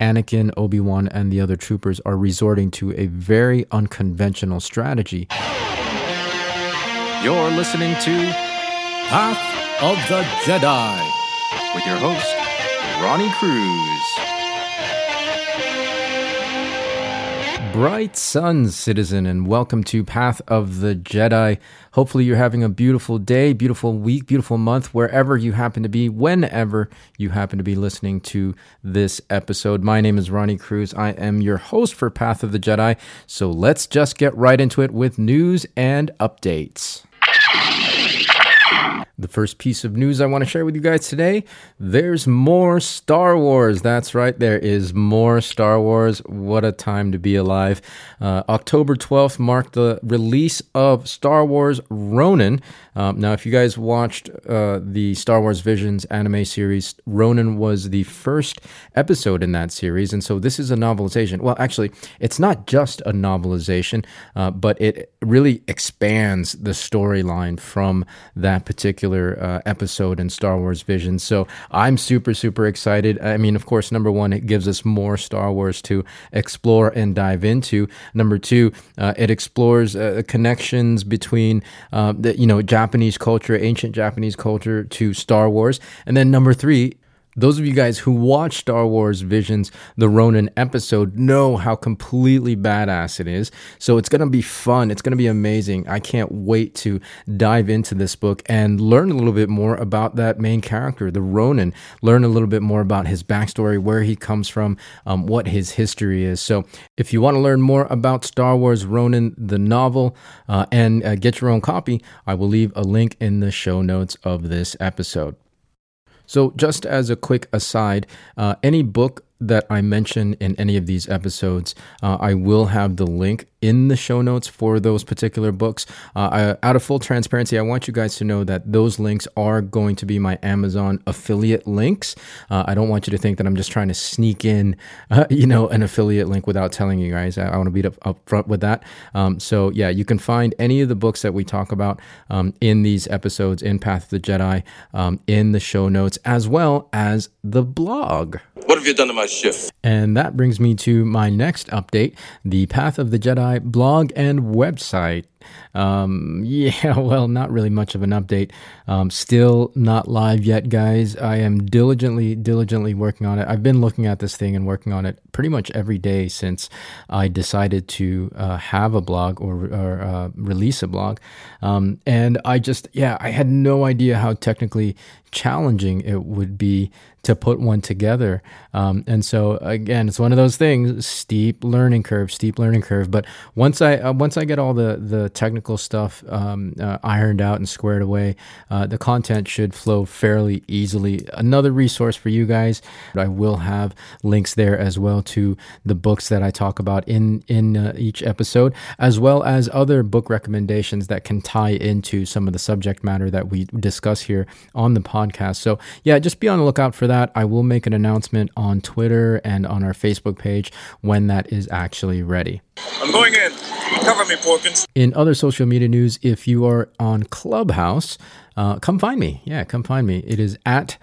Anakin, Obi Wan, and the other troopers are resorting to a very unconventional strategy. You're listening to Path of the Jedi with your host, Ronnie Cruz. Bright Sun, citizen, and welcome to Path of the Jedi. Hopefully, you're having a beautiful day, beautiful week, beautiful month, wherever you happen to be, whenever you happen to be listening to this episode. My name is Ronnie Cruz. I am your host for Path of the Jedi. So let's just get right into it with news and updates. The first piece of news I want to share with you guys today there's more Star Wars. That's right, there is more Star Wars. What a time to be alive. Uh, October 12th marked the release of Star Wars Ronin. Um, now, if you guys watched uh, the Star Wars Visions anime series, Ronin was the first episode in that series. And so this is a novelization. Well, actually, it's not just a novelization, uh, but it really expands the storyline from that particular particular uh, episode in Star Wars Vision. So I'm super, super excited. I mean, of course, number one, it gives us more Star Wars to explore and dive into. Number two, uh, it explores uh, connections between, uh, the, you know, Japanese culture, ancient Japanese culture to Star Wars. And then number three, those of you guys who watch Star Wars Visions, the Ronin episode, know how completely badass it is. So it's going to be fun. It's going to be amazing. I can't wait to dive into this book and learn a little bit more about that main character, the Ronin. Learn a little bit more about his backstory, where he comes from, um, what his history is. So if you want to learn more about Star Wars Ronin, the novel, uh, and uh, get your own copy, I will leave a link in the show notes of this episode. So, just as a quick aside, uh, any book that I mention in any of these episodes, uh, I will have the link in the show notes for those particular books. Uh, I, out of full transparency, I want you guys to know that those links are going to be my Amazon affiliate links. Uh, I don't want you to think that I'm just trying to sneak in, uh, you know, an affiliate link without telling you guys. I, I want to be up, up front with that. Um, so yeah, you can find any of the books that we talk about um, in these episodes in Path of the Jedi um, in the show notes, as well as the blog. What have you done to my ship? And that brings me to my next update: the Path of the Jedi blog and website. Um, yeah, well, not really much of an update. Um, still not live yet, guys. I am diligently, diligently working on it. I've been looking at this thing and working on it pretty much every day since I decided to uh, have a blog or, or uh, release a blog. Um, and I just, yeah, I had no idea how technically challenging it would be to put one together. Um, and so again, it's one of those things: steep learning curve, steep learning curve. But once I uh, once I get all the the technical stuff um, uh, ironed out and squared away, uh, the content should flow fairly easily. Another resource for you guys, I will have links there as well to the books that I talk about in in uh, each episode, as well as other book recommendations that can tie into some of the subject matter that we discuss here on the podcast. So yeah, just be on the lookout for that. I will make an announcement on Twitter and on our Facebook page when that is actually ready. I'm going in. Cover me, Porkins. In other social media news, if you are on Clubhouse, uh, come find me. Yeah, come find me. It is at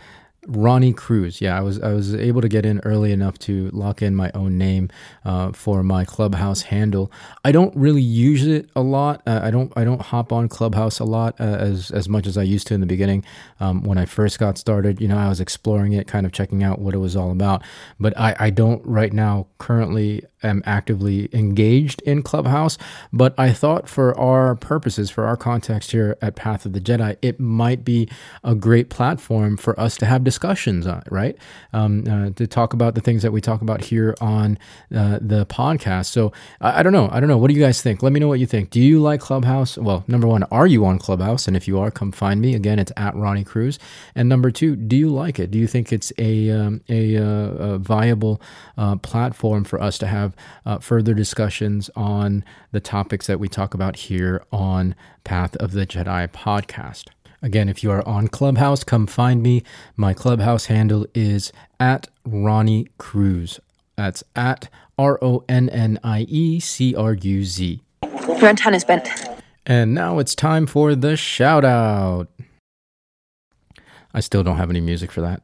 Ronnie Cruz. Yeah, I was I was able to get in early enough to lock in my own name uh, for my Clubhouse handle. I don't really use it a lot. Uh, I don't I don't hop on Clubhouse a lot uh, as as much as I used to in the beginning. Um, when I first got started, you know, I was exploring it, kind of checking out what it was all about. But I I don't right now currently am actively engaged in Clubhouse. But I thought for our purposes, for our context here at Path of the Jedi, it might be a great platform for us to have discussions on right? Um, uh, to talk about the things that we talk about here on uh, the podcast. So I, I, don't know. I don't know. What do you guys think? Let me know what you think. Do you like Clubhouse? Well, number one, are you on Clubhouse? And if you are, come find me. Again, it's at Ronnie Cruz. And number two, do you like it? Do you think it's a um, a, uh, a, viable uh, platform for us to have uh, further discussions on the topics that we talk about here on Path of the Jedi podcast? Again, if you are on Clubhouse, come find me. My Clubhouse handle is at Ronnie Cruz. That's at R O N N I E C R U Z. Your antenna's bent. And now it's time for the shout out. I still don't have any music for that.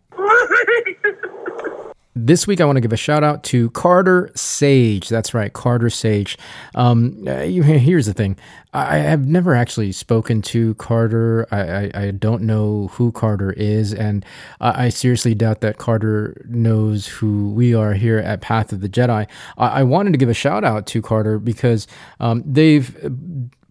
This week, I want to give a shout out to Carter Sage. That's right, Carter Sage. Um, here's the thing I have never actually spoken to Carter. I, I, I don't know who Carter is, and I, I, seriously doubt that Carter knows who we are here at Path of the Jedi. I, I wanted to give a shout out to Carter because um, they've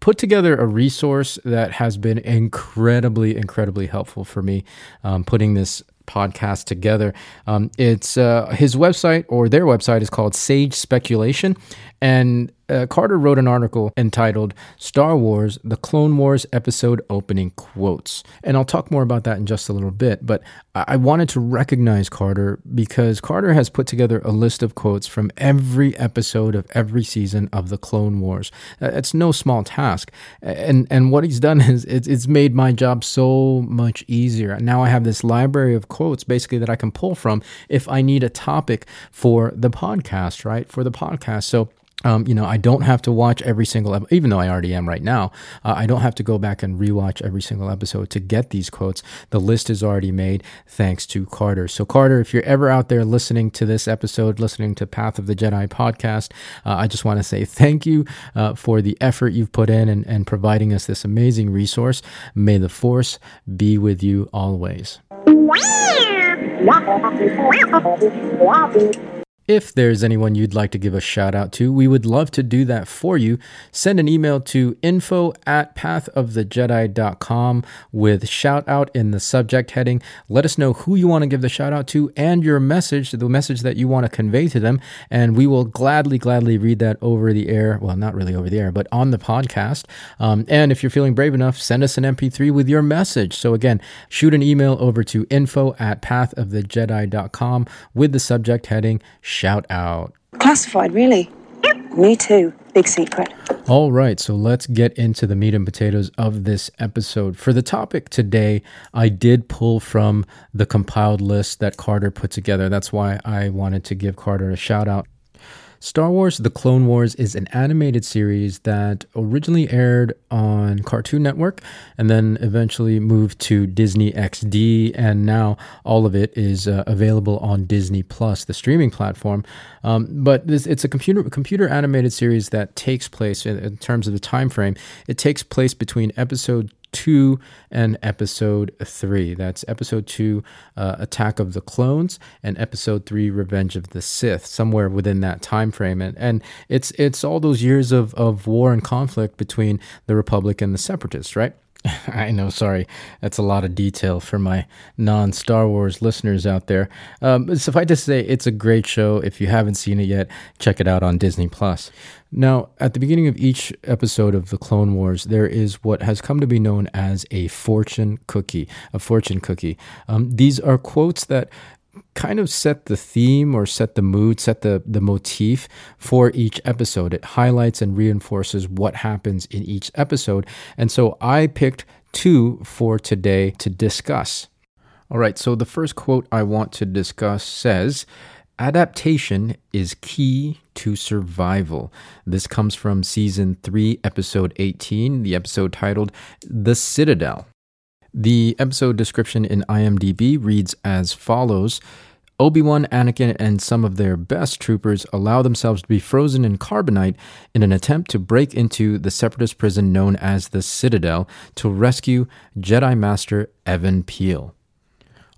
put together a resource that has been incredibly, incredibly helpful for me um, putting this podcast together. Um, it's uh, his website or their website is called Sage Speculation, and uh, Carter wrote an article entitled Star Wars The Clone Wars Episode Opening Quotes. And I'll talk more about that in just a little bit. But I wanted to recognize Carter because Carter has put together a list of quotes from every episode of every season of The Clone Wars. Uh, it's no small task. And, and what he's done is it's made my job so much easier. Now I have this library of quotes basically that I can pull from if I need a topic for the podcast, right? For the podcast. So um, you know, I don't have to watch every single, ep- even though I already am right now. Uh, I don't have to go back and rewatch every single episode to get these quotes. The list is already made thanks to Carter. So, Carter, if you're ever out there listening to this episode, listening to Path of the Jedi podcast, uh, I just want to say thank you uh, for the effort you've put in and, and providing us this amazing resource. May the Force be with you always. If there's anyone you'd like to give a shout out to, we would love to do that for you. Send an email to info at pathofthejedi.com with shout out in the subject heading. Let us know who you want to give the shout out to and your message, the message that you want to convey to them. And we will gladly, gladly read that over the air. Well, not really over the air, but on the podcast. Um, and if you're feeling brave enough, send us an MP3 with your message. So again, shoot an email over to info at pathofthejedi.com with the subject heading shout out. Classified, really? Me too. Big secret. All right, so let's get into the meat and potatoes of this episode. For the topic today, I did pull from the compiled list that Carter put together. That's why I wanted to give Carter a shout out. Star Wars The Clone Wars is an animated series that originally aired on Cartoon Network and then eventually moved to Disney XD, and now all of it is uh, available on Disney Plus, the streaming platform. Um, but this, it's a computer computer animated series that takes place in, in terms of the time frame. It takes place between episode 2 and episode 3. That's episode 2, uh, Attack of the Clones, and episode 3, Revenge of the Sith, somewhere within that time frame. And, and it's, it's all those years of, of war and conflict between the Republic and the Separatists, right? I know, sorry. That's a lot of detail for my non Star Wars listeners out there. Um, suffice to say, it's a great show. If you haven't seen it yet, check it out on Disney Plus. Now, at the beginning of each episode of the Clone Wars, there is what has come to be known as a fortune cookie. A fortune cookie. Um, these are quotes that kind of set the theme or set the mood, set the, the motif for each episode. It highlights and reinforces what happens in each episode. And so I picked two for today to discuss. All right, so the first quote I want to discuss says, Adaptation is key to survival. This comes from season 3, episode 18, the episode titled The Citadel. The episode description in IMDb reads as follows Obi Wan, Anakin, and some of their best troopers allow themselves to be frozen in carbonite in an attempt to break into the separatist prison known as the Citadel to rescue Jedi Master Even Piell.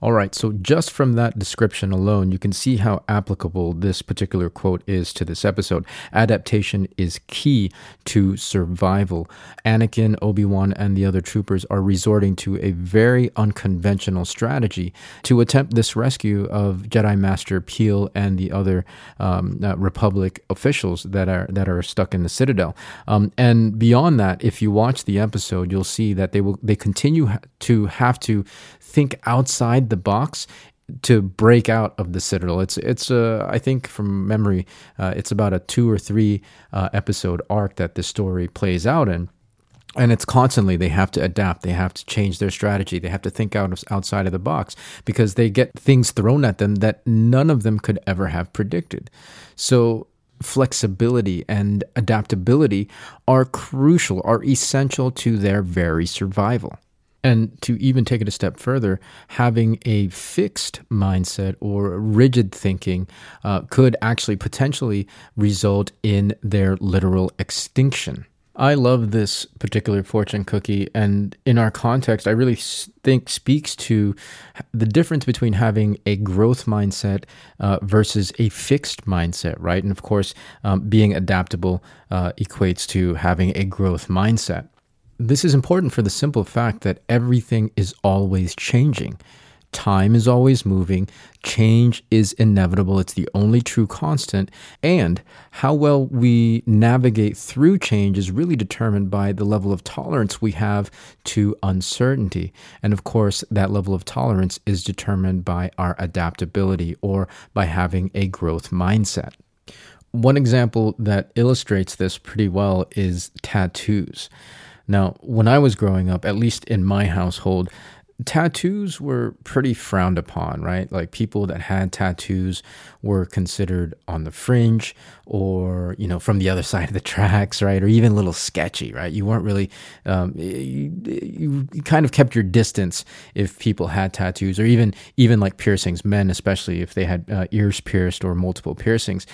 All right, so just from that description alone, you can see how applicable this particular quote is to this episode. Adaptation is key to survival. Anakin, Obi Wan, and the other troopers are resorting to a very unconventional strategy to attempt this rescue of Jedi Master Piell and the other um, uh, Republic officials that are that are stuck in the Citadel. Um, and beyond that, if you watch the episode, you'll see that they will they continue to have to think outside the box to break out of the citadel. It's it's uh, I think from memory, uh, it's about a two or three uh, episode arc that this story plays out in. And it's constantly they have to adapt, they have to change their strategy, they have to think out of, outside of the box because they get things thrown at them that none of them could ever have predicted. So flexibility and adaptability are crucial, are essential to their very survival. And to even take it a step further, having a fixed mindset or rigid thinking uh, could actually potentially result in their literal extinction. I love this particular fortune cookie, and in our context, I really think speaks to the difference between having a growth mindset uh, versus a fixed mindset, right? And of course, um, being adaptable uh, equates to having a growth mindset. This is important for the simple fact that everything is always changing. Time is always moving. Change is inevitable. It's the only true constant. And how well we navigate through change is really determined by the level of tolerance we have to uncertainty. And of course, that level of tolerance is determined by our adaptability or by having a growth mindset. One example that illustrates this pretty well is tattoos. Now, when I was growing up, at least in my household, tattoos were pretty frowned upon, right? Like people that had tattoos were considered on the fringe or, you know, from the other side of the tracks, right? Or even a little sketchy, right? You weren't really, um, you, you kind of kept your distance if people had tattoos or even, even like piercings, men, especially if they had uh, ears pierced or multiple piercings.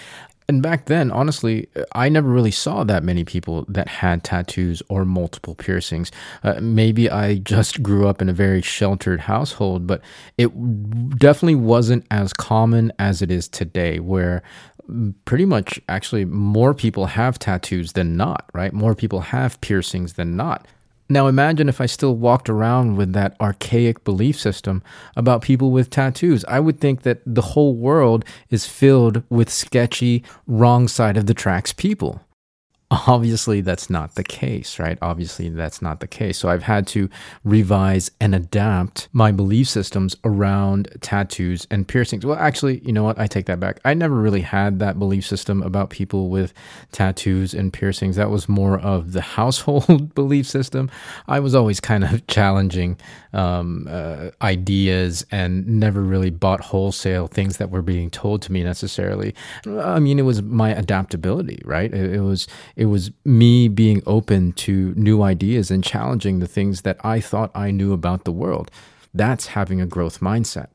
And back then, honestly, I never really saw that many people that had tattoos or multiple piercings. Uh, maybe I just grew up in a very sheltered household, but it definitely wasn't as common as it is today, where pretty much actually more people have tattoos than not, right? More people have piercings than not. Now imagine if I still walked around with that archaic belief system about people with tattoos. I would think that the whole world is filled with sketchy, wrong side of the tracks people. Obviously, that's not the case, right? Obviously, that's not the case. So I've had to revise and adapt my belief systems around tattoos and piercings. Well, actually, you know what? I take that back. I never really had that belief system about people with tattoos and piercings. That was more of the household belief system. I was always kind of challenging um, uh, ideas and never really bought wholesale things that were being told to me necessarily. I mean, it was my adaptability, right? It, it was it was me being open to new ideas and challenging the things that I thought I knew about the world. That's having a growth mindset.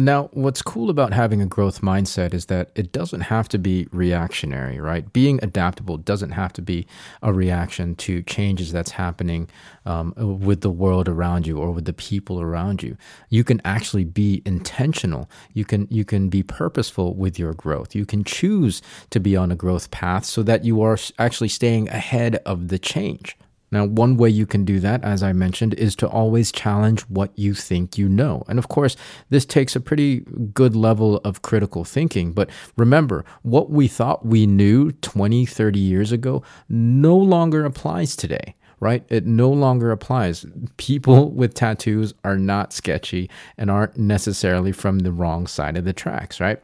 Now, what's cool about having a growth mindset is that it doesn't have to be reactionary, right? Being adaptable doesn't have to be a reaction to changes that's happening um, with the world around you or with the people around you. You can actually be intentional. You can you can be purposeful with your growth. You can choose to be on a growth path so that you are actually staying ahead of the change. Now, one way you can do that, as I mentioned, is to always challenge what you think you know. And of course, this takes a pretty good level of critical thinking. But remember, what we thought we knew 20, 30 years ago no longer applies today right? It no longer applies. People with tattoos are not sketchy and aren't necessarily from the wrong side of the tracks, right?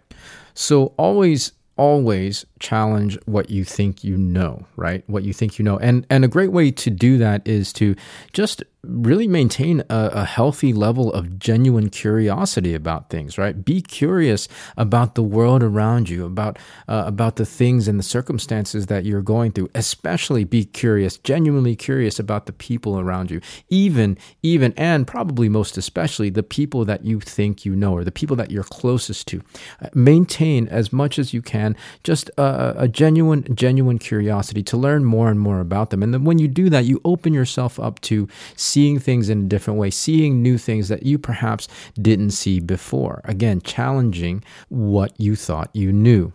So always always challenge what you think you know, right? What you think you know. And and a great way to do that is to just really maintain a, a, healthy level of genuine curiosity about things right be curious about the world around you about uh, about the things and the circumstances that you're going through especially be curious genuinely curious about the people around you even even and probably most especially the people that you think you know or the people that you're closest to uh, maintain as much as you can just a, a genuine genuine curiosity to learn more and more about them and then when you do that you open yourself up to seeing things in a different way, seeing new things that you perhaps didn't see before. Again, challenging what you thought you knew.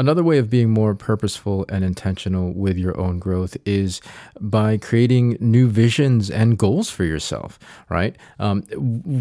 Another way of being more purposeful and intentional with your own growth is by creating new visions and goals for yourself, right? Um,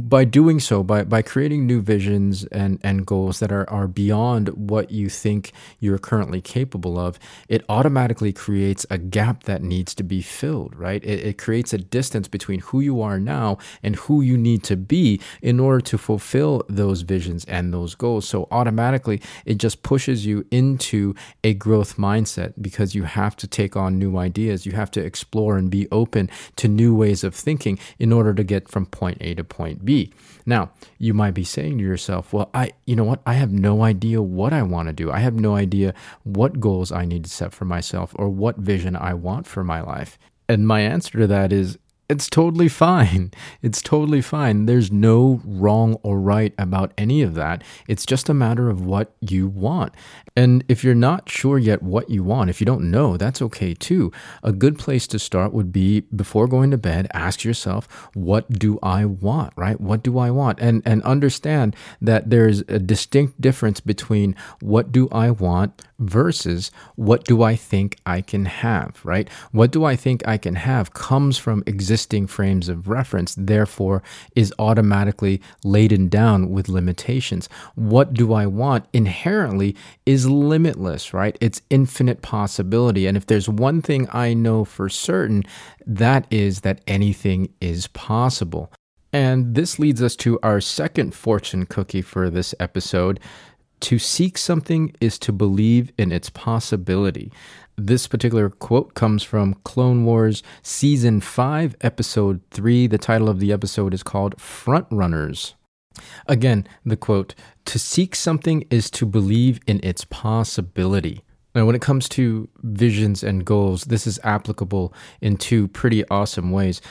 by doing so, by, by creating new visions and, and goals that are, are beyond what you think you're currently capable of, it automatically creates a gap that needs to be filled, right? It, it creates a distance between who you are now and who you need to be in order to fulfill those visions and those goals. So automatically, it just pushes you in into a growth mindset because you have to take on new ideas. You have to explore and be open to new ways of thinking in order to get from point A to point B. Now, you might be saying to yourself, well, I, you know what? I have no idea what I want to do. I have no idea what goals I need to set for myself or what vision I want for my life. And my answer to that is it's totally fine. It's totally fine. There's no wrong or right about any of that. It's just a matter of what you want. And if you're not sure yet what you want, if you don't know, that's okay too. A good place to start would be before going to bed, ask yourself, what do I want, right? What do I want? And and understand that there's a distinct difference between what do I want versus what do I think I can have, right? What do I think I can have comes from existing frames of reference, therefore is automatically laden down with limitations. What do I want inherently is limitless, right? It's infinite possibility. And if there's one thing I know for certain, that is that anything is possible. And this leads us to our second fortune cookie for this episode. To seek something is to believe in its possibility. This particular quote comes from Clone Wars Season 5, Episode 3. The title of the episode is called Frontrunners. Again, the quote To seek something is to believe in its possibility. Now, when it comes to visions and goals, this is applicable in two pretty awesome ways.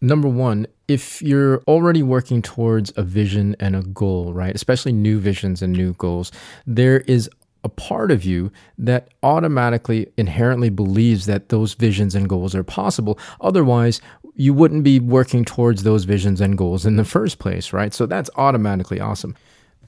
Number one, if you're already working towards a vision and a goal, right, especially new visions and new goals, there is a part of you that automatically inherently believes that those visions and goals are possible. Otherwise, you wouldn't be working towards those visions and goals in the first place, right? So that's automatically awesome.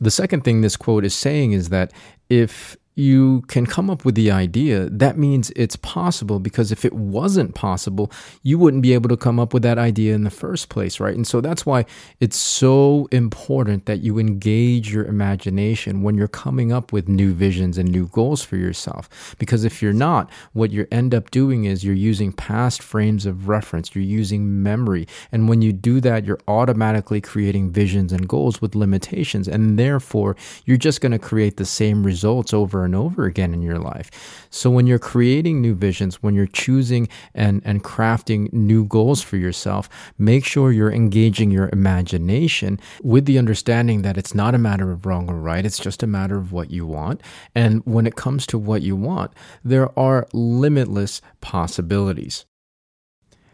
The second thing this quote is saying is that if you can come up with the idea, that means it's possible because if it wasn't possible, you wouldn't be able to come up with that idea in the first place, right? And so that's why it's so important that you engage your imagination when you're coming up with new visions and new goals for yourself. Because if you're not, what you end up doing is you're using past frames of reference, you're using memory. And when you do that, you're automatically creating visions and goals with limitations. And therefore, you're just going to create the same results over and and over again in your life. So when you're creating new visions, when you're choosing and, and crafting new goals for yourself, make sure you're engaging your imagination with the understanding that it's not a matter of wrong or right, it's just a matter of what you want. And when it comes to what you want, there are limitless possibilities.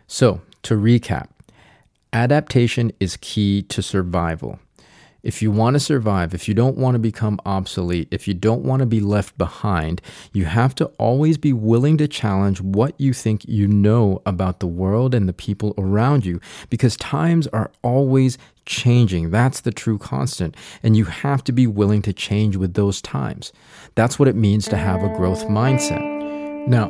So, to recap, adaptation is key to survival. If you want to survive, if you don't want to become obsolete, if you don't want to be left behind, you have to always be willing to challenge what you think you know about the world and the people around you because times are always changing. That's the true constant. And you have to be willing to change with those times. That's what it means to have a growth mindset. Now,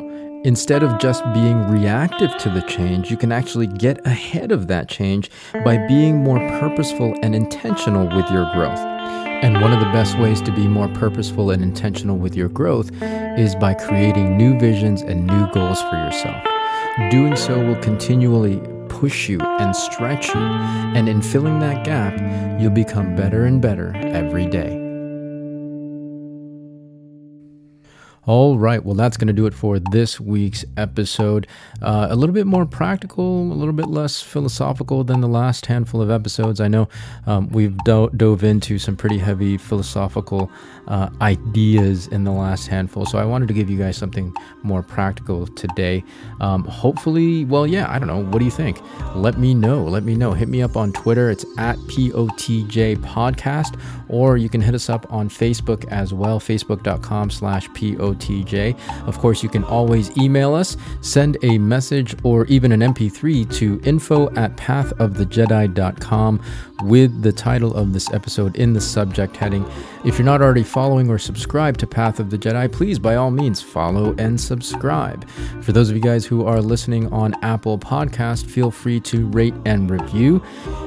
Instead of just being reactive to the change, you can actually get ahead of that change by being more purposeful and intentional with your growth. And one of the best ways to be more purposeful and intentional with your growth is by creating new visions and new goals for yourself. Doing so will continually push you and stretch you, and in filling that gap, you'll become better and better every day. All right. Well, that's going to do it for this week's episode. Uh, a little bit more practical, a little bit less philosophical than the last handful of episodes. I know um, we've do- dove into some pretty heavy philosophical uh, ideas in the last handful. So I wanted to give you guys something more practical today. Um, hopefully, well, yeah, I don't know. What do you think? Let me know. Let me know. Hit me up on Twitter. It's at POTJ Podcast, or you can hit us up on Facebook as well, facebook.com slash POTJ. TJ. Of course, you can always email us, send a message, or even an MP3 to info at pathofthejedi.com with the title of this episode in the subject heading. If you're not already following or subscribed to Path of the Jedi, please by all means follow and subscribe. For those of you guys who are listening on Apple Podcast, feel free to rate and review.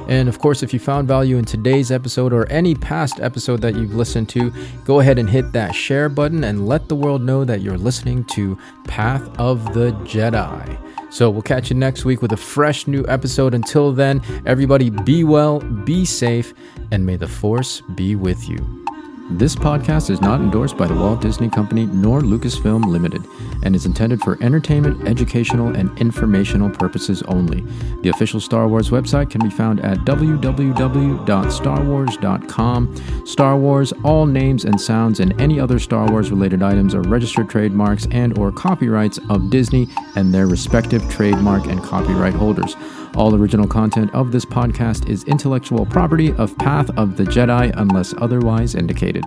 And of course, if you found value in today's episode or any past episode that you've listened to, go ahead and hit that share button and let the world know that you're listening to Path of the Jedi. So we'll catch you next week with a fresh new episode. Until then, everybody be well, be safe, and may the Force be with you. This podcast is not endorsed by the Walt Disney Company nor Lucasfilm Limited and is intended for entertainment, educational, and informational purposes only. The official Star Wars website can be found at www.starwars.com. Star Wars, all names and sounds and any other Star Wars related items are registered trademarks and or copyrights of Disney and their respective trademark and copyright holders. All original content of this podcast is intellectual property of Path of the Jedi unless otherwise indicated.